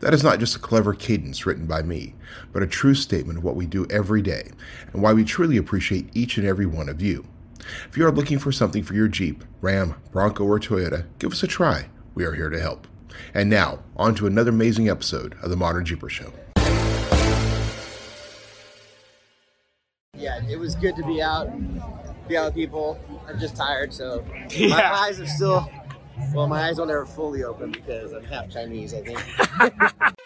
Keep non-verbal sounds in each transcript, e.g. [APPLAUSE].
That is not just a clever cadence written by me, but a true statement of what we do every day and why we truly appreciate each and every one of you. If you are looking for something for your Jeep, Ram, Bronco, or Toyota, give us a try. We are here to help. And now, on to another amazing episode of the Modern Jeeper Show. Yeah, it was good to be out, be out with people. I'm just tired, so [LAUGHS] my eyes are still. Well, my eyes will never fully open because I'm half Chinese, I think. [LAUGHS]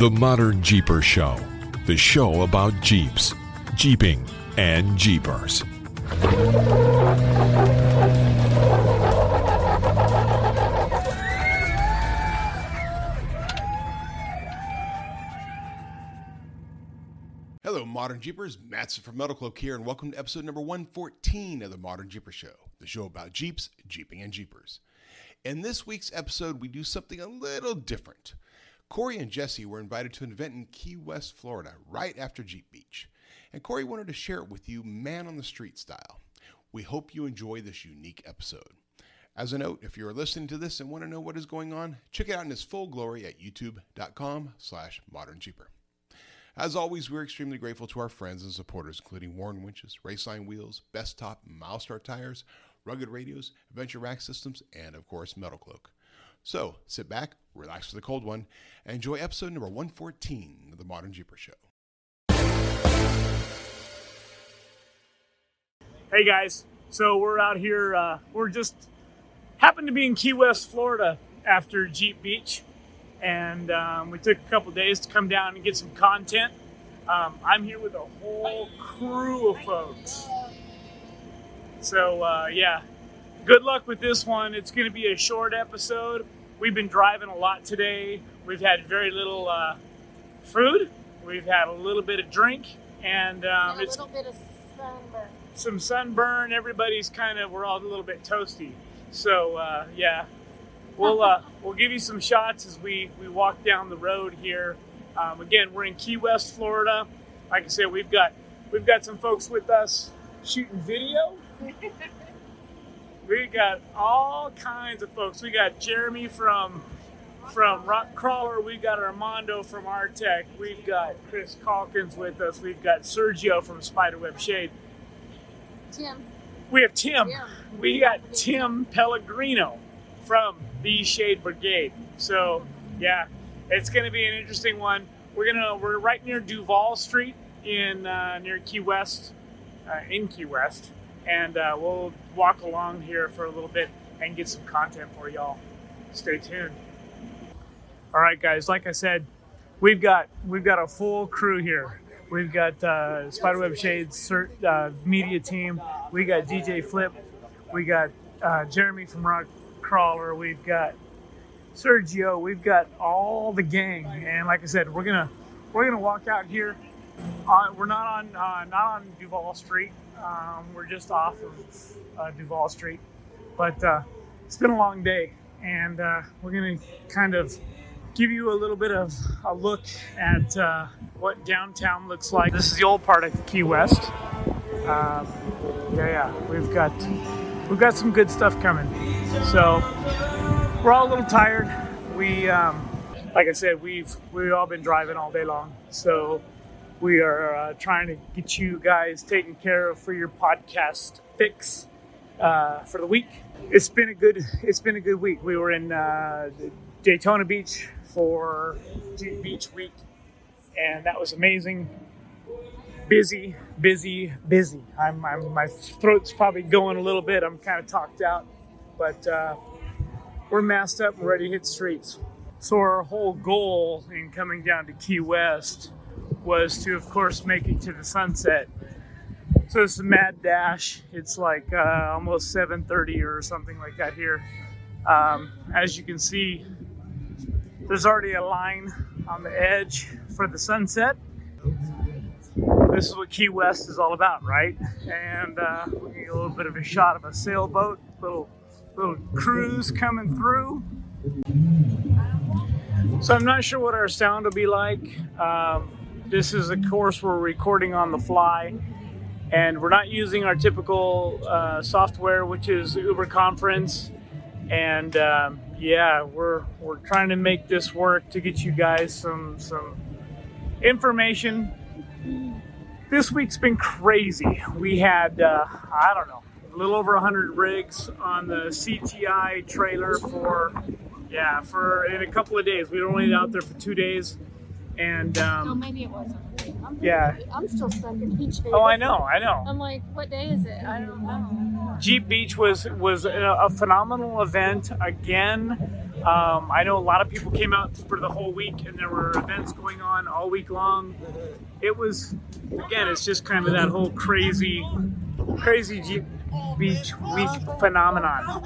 The Modern Jeeper Show, the show about Jeeps, Jeeping, and Jeepers. Modern Jeepers. Matson from Metal Cloak here, and welcome to episode number 114 of the Modern Jeeper Show, the show about Jeeps, Jeeping, and Jeepers. In this week's episode, we do something a little different. Corey and Jessy were invited to an event in Key West, Florida, right after Jeep Beach. And Corey wanted to share it with you, man on the street style. We hope you enjoy this unique episode. As a note, if you're listening to this and want to know what is going on, check it out in its full glory at youtube.com slash modernjeeper. As always, we're extremely grateful to our friends and supporters, including Warn Winches, Raceline Wheels, Bestop, Milestar Tires, Rugged Radios, Adventure Rack Systems, and of course, Metal Cloak. So sit back, relax for the cold one, and enjoy episode number 114 of the Modern Jeeper Show. Hey guys, so we're out here. Uh, we're just happened to be in Key West, Florida, after Jeep Beach, and um, we took a couple days to come down and get some content. Um, I'm here with a whole crew of folks. So uh, yeah, good luck with this one. It's going to be a short episode. We've been driving a lot today. We've had very little uh, food. We've had a little bit of drink, and um, and a it's little bit of sunburn. some sunburn. Everybody's kind of we're all a little bit toasty. So uh, yeah, we'll uh, we'll give you some shots as we we walk down the road here. Um, again, we're in Key West, Florida. Like I said, we've got we've got some folks with us shooting video. we got all kinds of folks. We got Jeremy from from Rock Krawler. We've got Armando from Artec. We've got Chris Calkins with us. We've got Sergio from Spiderweb Shade. Tim, We have Tim. Tim. We got Tim Pellegrino from the Shade Brigade. So yeah, it's going to be an interesting one. We're gonna we're right near Duval Street in uh, near Key West, uh, in Key West, and uh, we'll walk along here for a little bit and get some content for y'all. Stay tuned. All right, guys. Like I said, we've got we've got a full crew here. We've got uh, Spiderweb Shades uh, media team. We got DJ Flip. We got uh, Jeremy from Rock Krawler. We've got Sergio. We've got all the gang. And like I said, we're gonna we're gonna walk out here. On, we're not on uh, not on Duval Street. Um, we're just off of uh, Duval Street. But uh, it's been a long day, and uh, we're gonna kind of give you a little bit of a look at uh, what downtown looks like. This is the old part of Key West. Um, yeah, yeah, we've got we've got some good stuff coming. So we're all a little tired. We, um, like I said, we've we've all been driving all day long. So we are uh, trying to get you guys taken care of for your podcast fix uh, for the week. It's been a good it's been a good week. We were in uh, Daytona Beach for Beach Week, and that was amazing. Busy, busy, busy. I'm, I'm my throat's probably going a little bit. I'm kind of talked out, but uh, we're masked up and ready to hit streets. So our whole goal in coming down to Key West was to, of course, make it to the sunset. So it's a mad dash. It's like uh, almost 7:30 or something like that here. Um, as you can see, there's already a line on the edge for the sunset. This is what Key West is all about, right? And uh, we get a little bit of a shot of a sailboat, little little cruise coming through. So I'm not sure what our sound will be like. Um, this is, of course, we're recording on the fly, and we're not using our typical uh, software, which is Uber Conference. And um, yeah, we're we're trying to make this work to get you guys some some information. This week's been crazy. We had uh, I don't know a little over 100 rigs on the CTI trailer for yeah for in a couple of days. We were only out there for two days, and No, um, maybe it wasn't. I'm, Yeah. I'm still stuck in beach. oh I know I know. I'm like, what day is it? I don't know. Jeep Beach was was a, a phenomenal event again. Um, I know a lot of people came out for the whole week, and there were events going on all week long. It was again, it's just kind of that whole crazy, crazy Beach week phenomenon.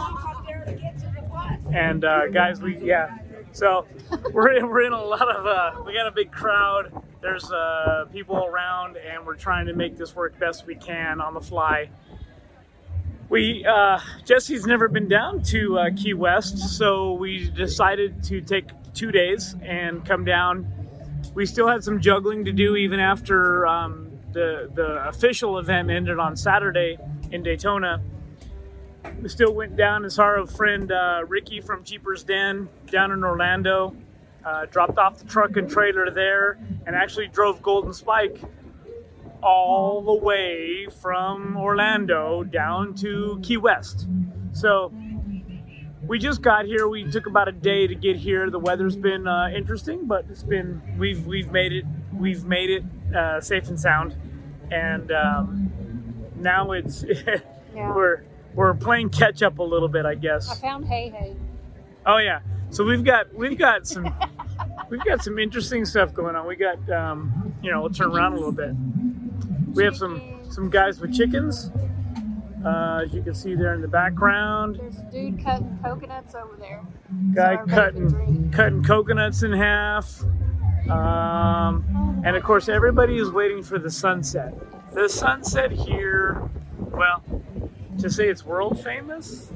And uh, guys, we yeah, so we're in, we're in a lot of uh, we got a big crowd. There's uh, people around, and we're trying to make this work best we can on the fly we uh, Jessy's never been down to uh, Key West, so we decided to take two days and come down. We still had some juggling to do even after um, the the official event ended on Saturday in Daytona. We still went down and saw our friend uh, Ricky from Jeepers Den down in Orlando. Uh, dropped off the truck and trailer there, and actually drove Golden Spike all the way from Orlando down to Key West. So we just got here. We took about a day to get here. The weather's been uh, interesting, but it's been we've we've made it we've made it uh, safe and sound, and um, now it's [LAUGHS] Yeah. we're we're playing catch up a little bit, I guess. I found Hey Hey. Oh yeah. So we've got we've got some [LAUGHS] we've got some interesting stuff going on. We got um, you know, we'll turn around a little bit. We have some some guys with chickens. Uh, as you can see there in the background, There's a dude cutting coconuts over there. guy So cutting cutting coconuts in half. Um, and of course, everybody is waiting for the sunset. The sunset here, well, to say it's world famous.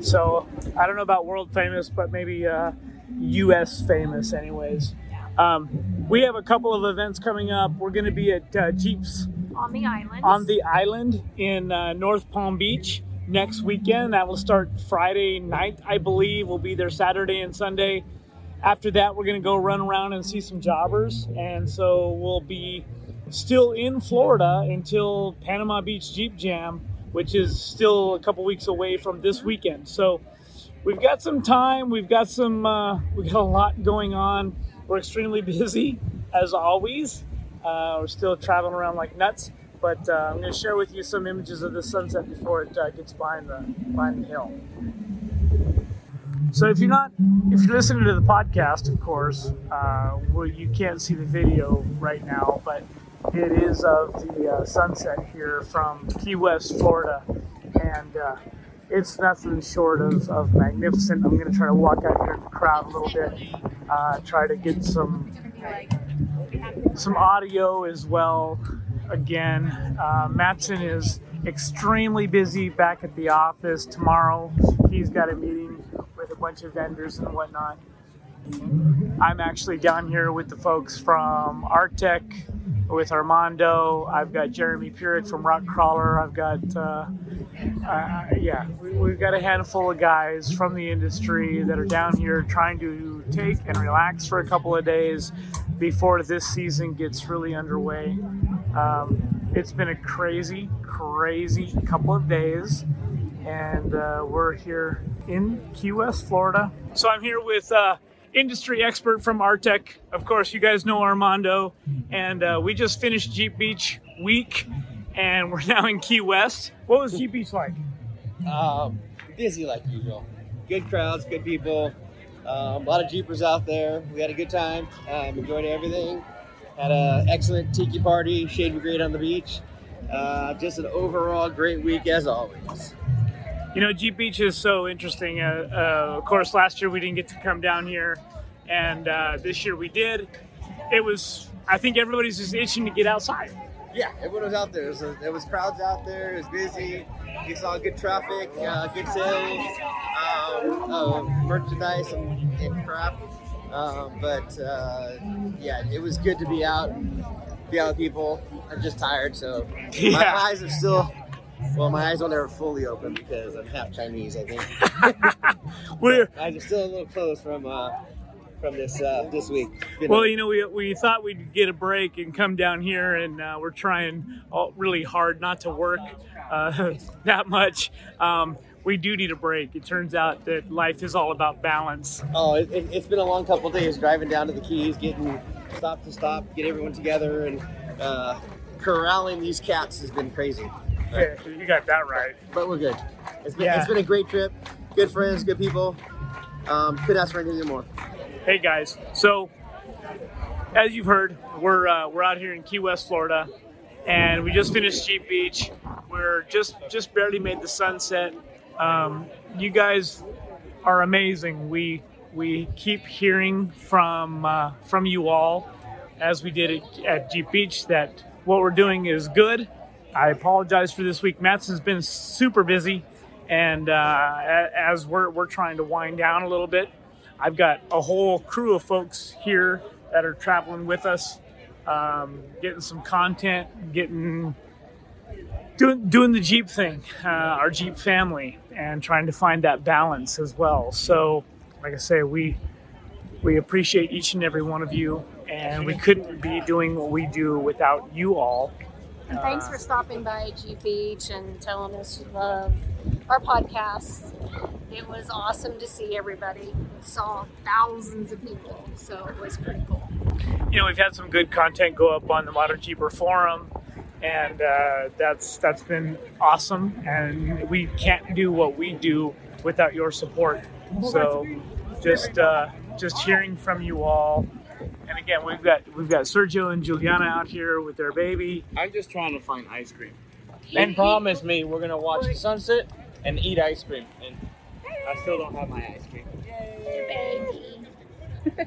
So I don't know about world famous, but maybe uh, U.S. famous, anyways. Um, we have a couple of events coming up. We're going to be at uh, Jeeps On the island. on the island in uh, North Palm Beach next weekend. That will start Friday night, I believe. We'll be there Saturday and Sunday. After that, we're going to go run around and see some jobbers. And so we'll be still in Florida until Panama Beach Jeep Jam, which is still a couple weeks away from this weekend. So we've got some time. We've got some, uh, we got a lot going on. We're extremely busy as always. Uh, we're still traveling around like nuts, but uh, I'm going to share with you some images of the sunset before it uh, gets behind the behind the hill. So if you're not, if you're listening to the podcast, of course, uh, well, you can't see the video right now, but it is of the uh, sunset here from Key West, Florida, and uh, it's nothing short of, of magnificent. I'm going to try to walk out here in the crowd a little bit, uh, try to get some some audio as well. Again, uh, Matson is extremely busy back at the office tomorrow. He's got a meeting with a bunch of vendors and whatnot. I'm actually down here with the folks from Artec, with Armando. I've got Jeremy Purick from Rock Krawler. I've got, uh, uh, yeah, we, we've got a handful of guys from the industry that are down here trying to take and relax for a couple of days before this season gets really underway. Um, it's been a crazy, crazy couple of days, and uh, we're here in Key West, Florida. So I'm here with uh, industry expert from Artec. Of course, you guys know Armando, and uh, we just finished Jeep Beach week, and we're now in Key West. What was Jeep Beach like? Um, busy like usual. Good crowds, good people. Um, a lot of Jeepers out there. We had a good time. Um, enjoyed everything. Had an excellent tiki party, Shade Brigade on the beach. Uh, just an overall great week as always. You know, Jeep Beach is so interesting. Uh, uh, of course, last year we didn't get to come down here. and uh, this year we did. It was. I think everybody's just itching to get outside. Yeah, everyone was out there. There was, there was crowds out there. It was busy. You saw good traffic, uh, good sales um, of merchandise and, and crap. Um, but uh, yeah, it was good to be out, be out with people. I'm just tired, so my [LAUGHS] eyes are still. Well, my eyes are never fully open because I'm half Chinese. I think [LAUGHS] We're are still a little closed from uh, from this uh, this week. Been- Well, you know, we, we thought we'd get a break and come down here, and uh, we're trying all, really hard not to work uh, [LAUGHS] that much. Um, we do need a break. It turns out that life is all about balance. Oh, it, it, it's been a long couple days driving down to the Keys, getting stop to stop, get everyone together, and uh, corralling these cats has been crazy. [LAUGHS] You got that right. But we're good. It's been, Yeah. it's been a great trip. Good friends, good people. Um, couldn't ask for anything more. Hey guys, so as you've heard, we're uh, we're out here in Key West, Florida, and we just finished Jeep Beach. We're just just barely made the sunset. Um, you guys are amazing. We we keep hearing from uh, from you all, as we did at, at Jeep Beach, that what we're doing is good. I apologize for this week. Matson's been super busy, and uh, as we're we're trying to wind down a little bit, I've got a whole crew of folks here that are traveling with us, um, getting some content, getting doing doing the Jeep thing, uh, our Jeep family, and trying to find that balance as well. So, like I say, we we appreciate each and every one of you, and we couldn't be doing what we do without you all. And thanks for stopping by Jeep Beach and telling us you love our podcast. It was awesome to see everybody. Saw thousands of people, so it was pretty cool. you know, we've had some good content go up on the Modern Jeeper forum, and uh, that's that's been awesome. And we can't do what we do without your support. So, just uh, just hearing from you all, and again, we've got we've got Sergio and Juliana out here with their baby. I'm just trying to find ice cream. And promise me we're gonna watch the sunset and eat ice cream. And I still don't have my ice cream. Baby.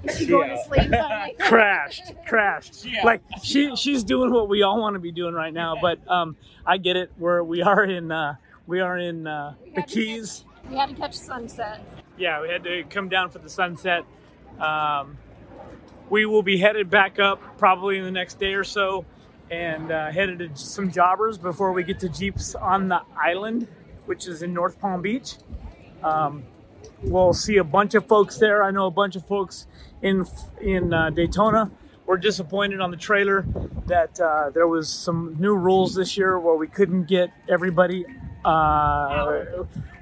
Is going to sleep? honey? [LAUGHS] crashed, crashed. Like she she's doing what we all want to be doing right now. But um, I get it. We're we are in uh, we are in uh, the Keys. We had to catch sunset. yeah, we had to come down for the sunset. Um, we will be headed back up probably in the next day or so and uh, headed to some jobbers before we get to Jeeps on the island, which is in North Palm Beach. Um, we'll see a bunch of folks there. I know a bunch of folks in in uh, Daytona. We're disappointed on the trailer that uh, there was some new rules this year where we couldn't get everybody.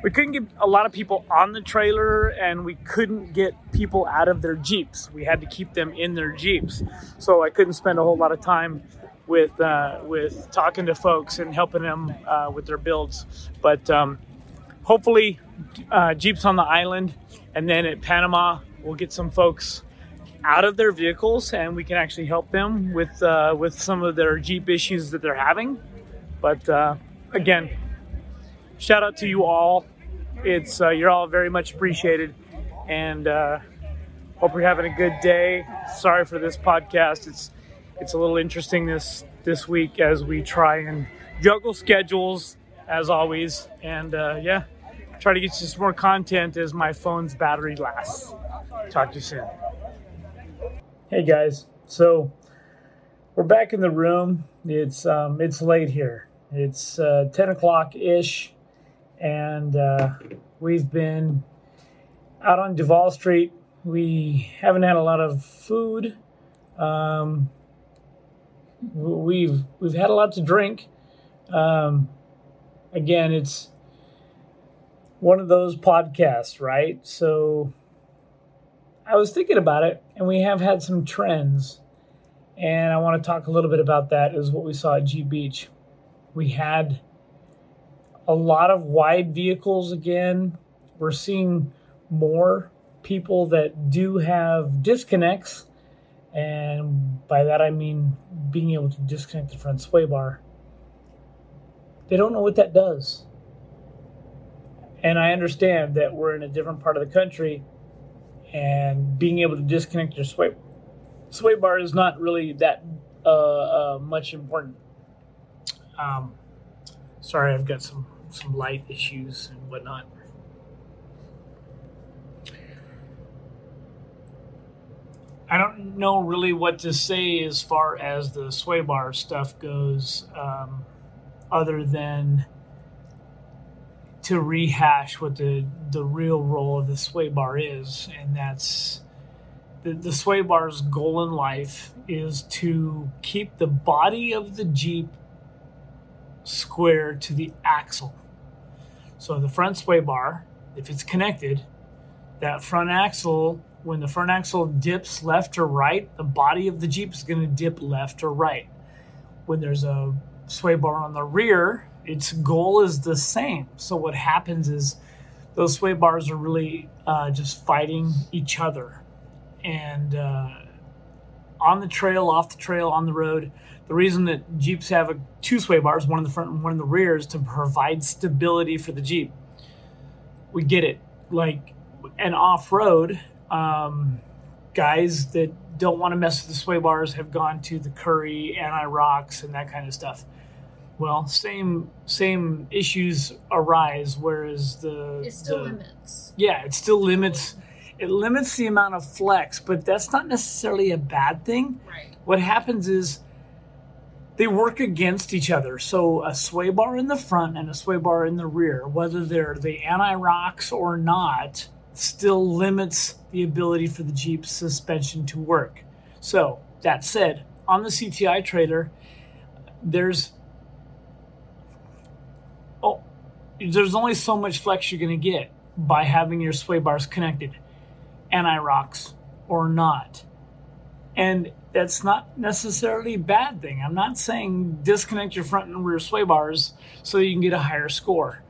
We couldn't get a lot of people on the trailer, and we couldn't get people out of their jeeps. We had to keep them in their jeeps, so I couldn't spend a whole lot of time with uh, with talking to folks and helping them uh, with their builds. But um, hopefully, uh, Jeeps on the island, and then at Panama, we'll get some folks out of their vehicles, and we can actually help them with uh, with some of their Jeep issues that they're having. But uh, again, shout out to you all. It's uh, you're all very much appreciated, and uh, hope you're having a good day. Sorry for this podcast. It's it's a little interesting this this week as we try and juggle schedules as always, and uh, yeah, try to get you some more content as my phone's battery lasts. Talk to you soon. Hey guys, so we're back in the room. It's um, it's late here. It's uh, ten o'clock ish, and uh, we've been out on Duval Street. We haven't had a lot of food. Um, we've we've had a lot to drink. Um, again, it's one of those podcasts, right? So I was thinking about it, and we have had some trends, and I want to talk a little bit about that. Is what we saw at Jeep Beach. We had a lot of wide vehicles again. We're seeing more people that do have disconnects, and by that I mean being able to disconnect the front sway bar. They don't know what that does. And I understand that we're in a different part of the country and being able to disconnect your sway sway bar is not really that uh, uh, much important. Um, sorry, I've got some some light issues and whatnot. I don't know really what to say as far as the sway bar stuff goes, um, other than to rehash what the the real role of the sway bar is, and that's the, the sway bar's goal in life is to keep the body of the Jeep square to the axle. So the front sway bar, if it's connected, that front axle, when the front axle dips left or right, the body of the Jeep is going to dip left or right. When there's a sway bar on the rear, its goal is the same. So what happens is those sway bars are really uh, just fighting each other. And uh, on the trail, off the trail, on the road, the reason that Jeeps have a, two sway bars, one in the front and one in the rear, is to provide stability for the Jeep. We get it. Like, and off road, um, guys that don't want to mess with the sway bars have gone to the Currie anti rocks and that kind of stuff. Well, same same issues arise, whereas the It still the- limits. yeah, it still limits it limits the amount of flex, but that's not necessarily a bad thing. Right. What happens is they work against each other. So a sway bar in the front and a sway bar in the rear, whether they're the anti rocks or not, still limits the ability for the Jeep suspension to work. So that said, on the CTI trailer, there's oh, there's only so much flex you're going to get by having your sway bars connected, anti rocks or not. And that's not necessarily a bad thing. I'm not saying disconnect your front and rear sway bars so you can get a higher score.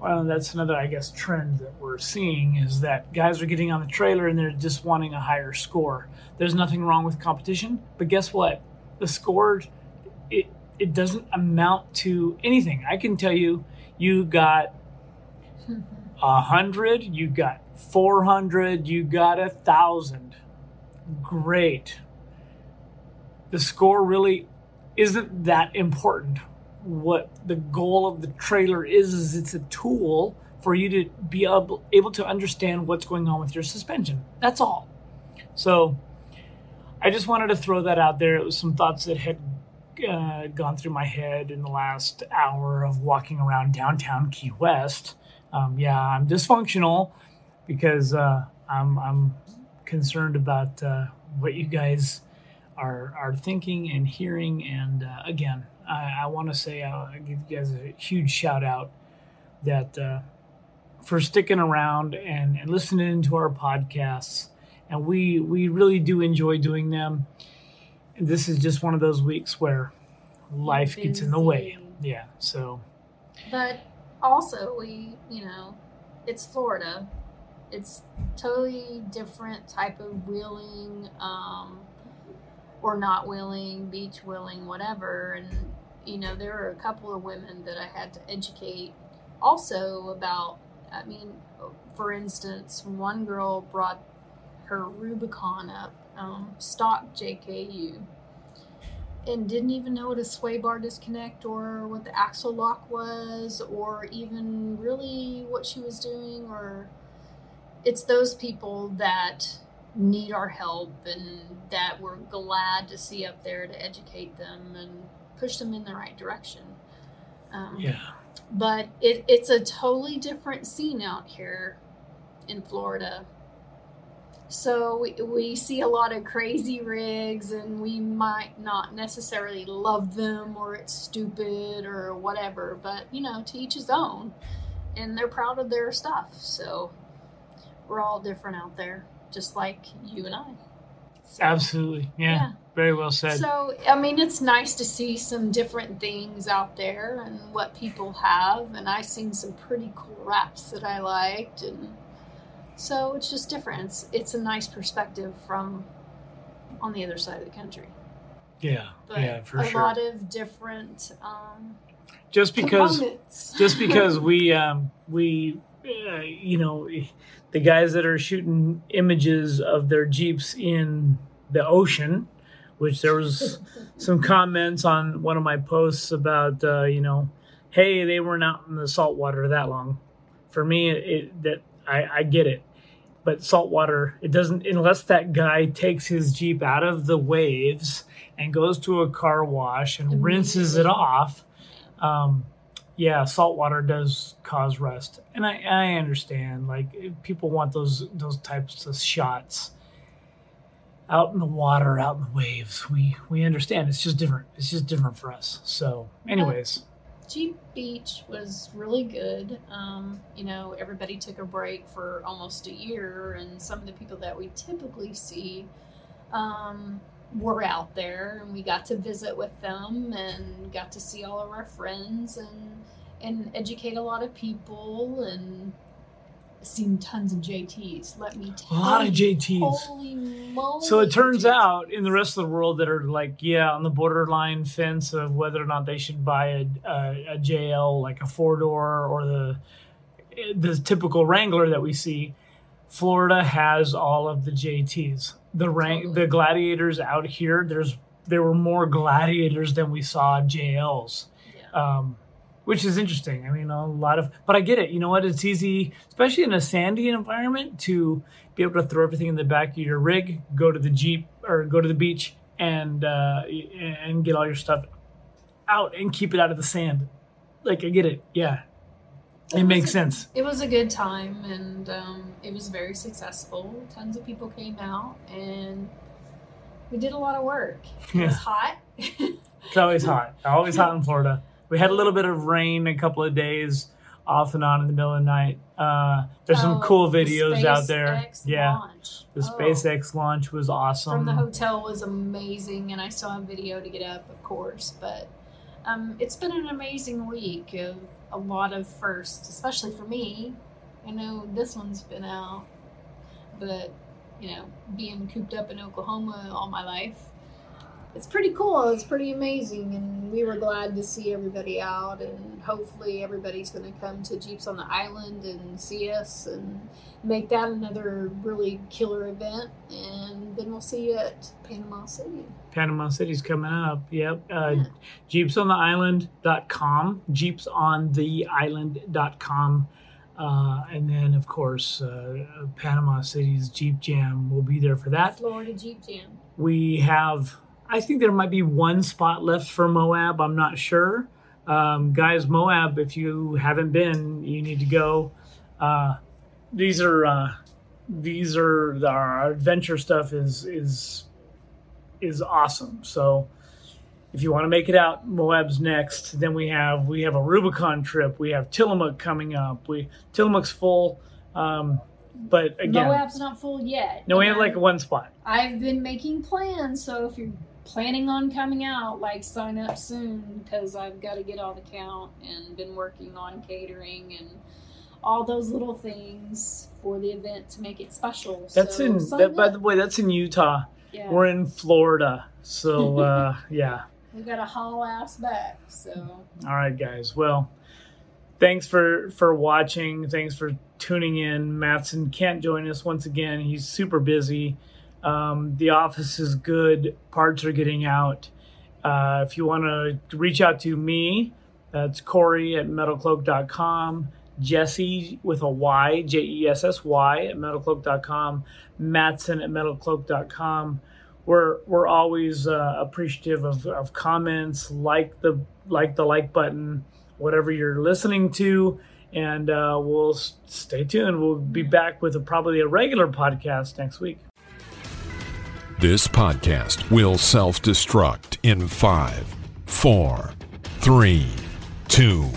Well, that's another, I guess, trend that we're seeing is that guys are getting on the trailer and they're just wanting a higher score. There's nothing wrong with competition, but guess what? The score, it it doesn't amount to anything. I can tell you, you got [LAUGHS] a hundred, you got four hundred, you got a thousand. Great. The score really isn't that important. What the goal of the trailer is is it's a tool for you to be able, to understand what's going on with your suspension. That's all. So I just wanted to throw that out there. It was some thoughts that had uh, gone through my head in the last hour of walking around downtown Key West. Um, yeah, I'm dysfunctional because uh, I'm, I'm concerned about uh, what you guys are are thinking and hearing. And uh, again, I, I want to say uh, I give you guys a huge shout out that uh, for sticking around and, and listening to our podcasts. And we we really do enjoy doing them. This is just one of those weeks where life gets in the way. Yeah. So But also, we, you know, it's Florida. It's totally different type of wheeling, um, or not willing, beach willing, whatever. And you know, there are a couple of women that I had to educate also about. I mean, for instance, one girl brought her Rubicon up, um, stock JKU, and didn't even know what a sway bar disconnect or what the axle lock was or even really what she was doing or it's those people that need our help and that we're glad to see up there to educate them and push them in the right direction um, yeah. but it, it's a totally different scene out here in Florida. So we, we see a lot of crazy rigs, and we might not necessarily love them or it's stupid or whatever, but you know, to each his own. And they're proud of their stuff. So we're all different out there, just like you and I. Absolutely. Yeah. Yeah. Very well said. So, I mean, it's nice to see some different things out there and what people have. And I've seen some pretty cool wraps that I liked. And so it's just different. It's, it's a nice perspective from on the other side of the country. yeah. But yeah, for a sure. lot of different um, just because components. just because [LAUGHS] we um, we uh, you know, the guys that are shooting images of their Jeeps in the ocean, which there was [LAUGHS] some comments on one of my posts about, uh, you know, hey, they weren't out in the salt water that long. For me, it, that I, I get it, but salt water, it doesn't unless that guy takes his Jeep out of the waves and goes to a car wash and rinses it off. Um, yeah, salt water does cause rust, and I I understand. Like people want those those types of shots out in the water, out in the waves. We we understand. It's just different. It's just different for us. So, anyways, Jeep Beach was really good. Um, you know, everybody took a break for almost a year, and some of the people that we typically see um, were out there, and we got to visit with them and got to see all of our friends and and educate a lot of people and seen tons of JTs. Let me tell you. a lot of. JTs. Holy moly! So it turns JTs. out in the rest of the world that are like, yeah, on the borderline fence of whether or not they should buy a, a, a JL, like a four door or the the typical Wrangler that we see. Florida has all of the JTs. The rank, Totally. the Gladiators out here. There's there were more Gladiators than we saw JLs Yeah. um, which is interesting. I mean, a lot of, but I get it. You know what? It's easy, especially in a sandy environment, to be able to throw everything in the back of your rig, go to the jeep or go to the beach, and uh, and get all your stuff out and keep it out of the sand. Like I get it. Yeah, it makes a- sense. It was a good time and um, it was very successful. Tons of people came out and we did a lot of work. It Yeah. was hot. [LAUGHS] It's always hot. Always hot in Florida. We had a little bit of rain a couple of days off and on in the middle of the night. Uh, there's some Oh, cool the videos out there. SpaceX Yeah. launch. The Oh, SpaceX launch was awesome. from the hotel was amazing, and I still have video to get up, of course. But um, it's been an amazing week of a lot of firsts, especially for me. I know this one's been out, but you know, being cooped up in Oklahoma all my life, it's pretty cool. It's pretty amazing, and we were glad to see everybody out. And hopefully, everybody's going to come to Jeeps on the Island and see us and make that another really killer event. And then we'll see you at Panama City. Panama City's coming up. Yep. Uh, Yeah. Jeepsontheisland.com. Jeepsontheisland.com. Uh, and then, of course, uh, Panama City's Jeep Jam will be there for that. Florida Jeep Jam. We have, I think there might be one spot left for Moab. I'm not sure. Um, guys, Moab, if you haven't been, you need to go. Uh, these are uh, these are our adventure stuff is is is awesome. So if you want to make it out, Moab's next. Then we have we have a Rubicon trip. We have Tillamook coming up. We Tillamook's full, um, but again, Moab's not full yet. no, we have like one spot. I've been making plans, so if you're planning on coming out, like sign up soon because I've got to get all the count and been working on catering and all those little things for the event to make it special. That's so in that, by the way, that's in Utah. yeah. We're in Florida, so [LAUGHS] uh, yeah. we got to haul ass back. So All right, guys. Well, thanks for for watching. Thanks for tuning in. Matson can't join us once again. He's super busy. Um, the office is good. Parts are getting out. Uh, if you want to reach out to me, that's Corey at metalcloak.com. Jessy with a Y, J E S S Y at metalcloak.com. Matson at metalcloak.com. We're we're always uh, appreciative of, of comments, like the like the like button, whatever you're listening to, and uh, we'll stay tuned. We'll be back with a, probably a regular podcast next week. This podcast will self destruct in five, four, three, two,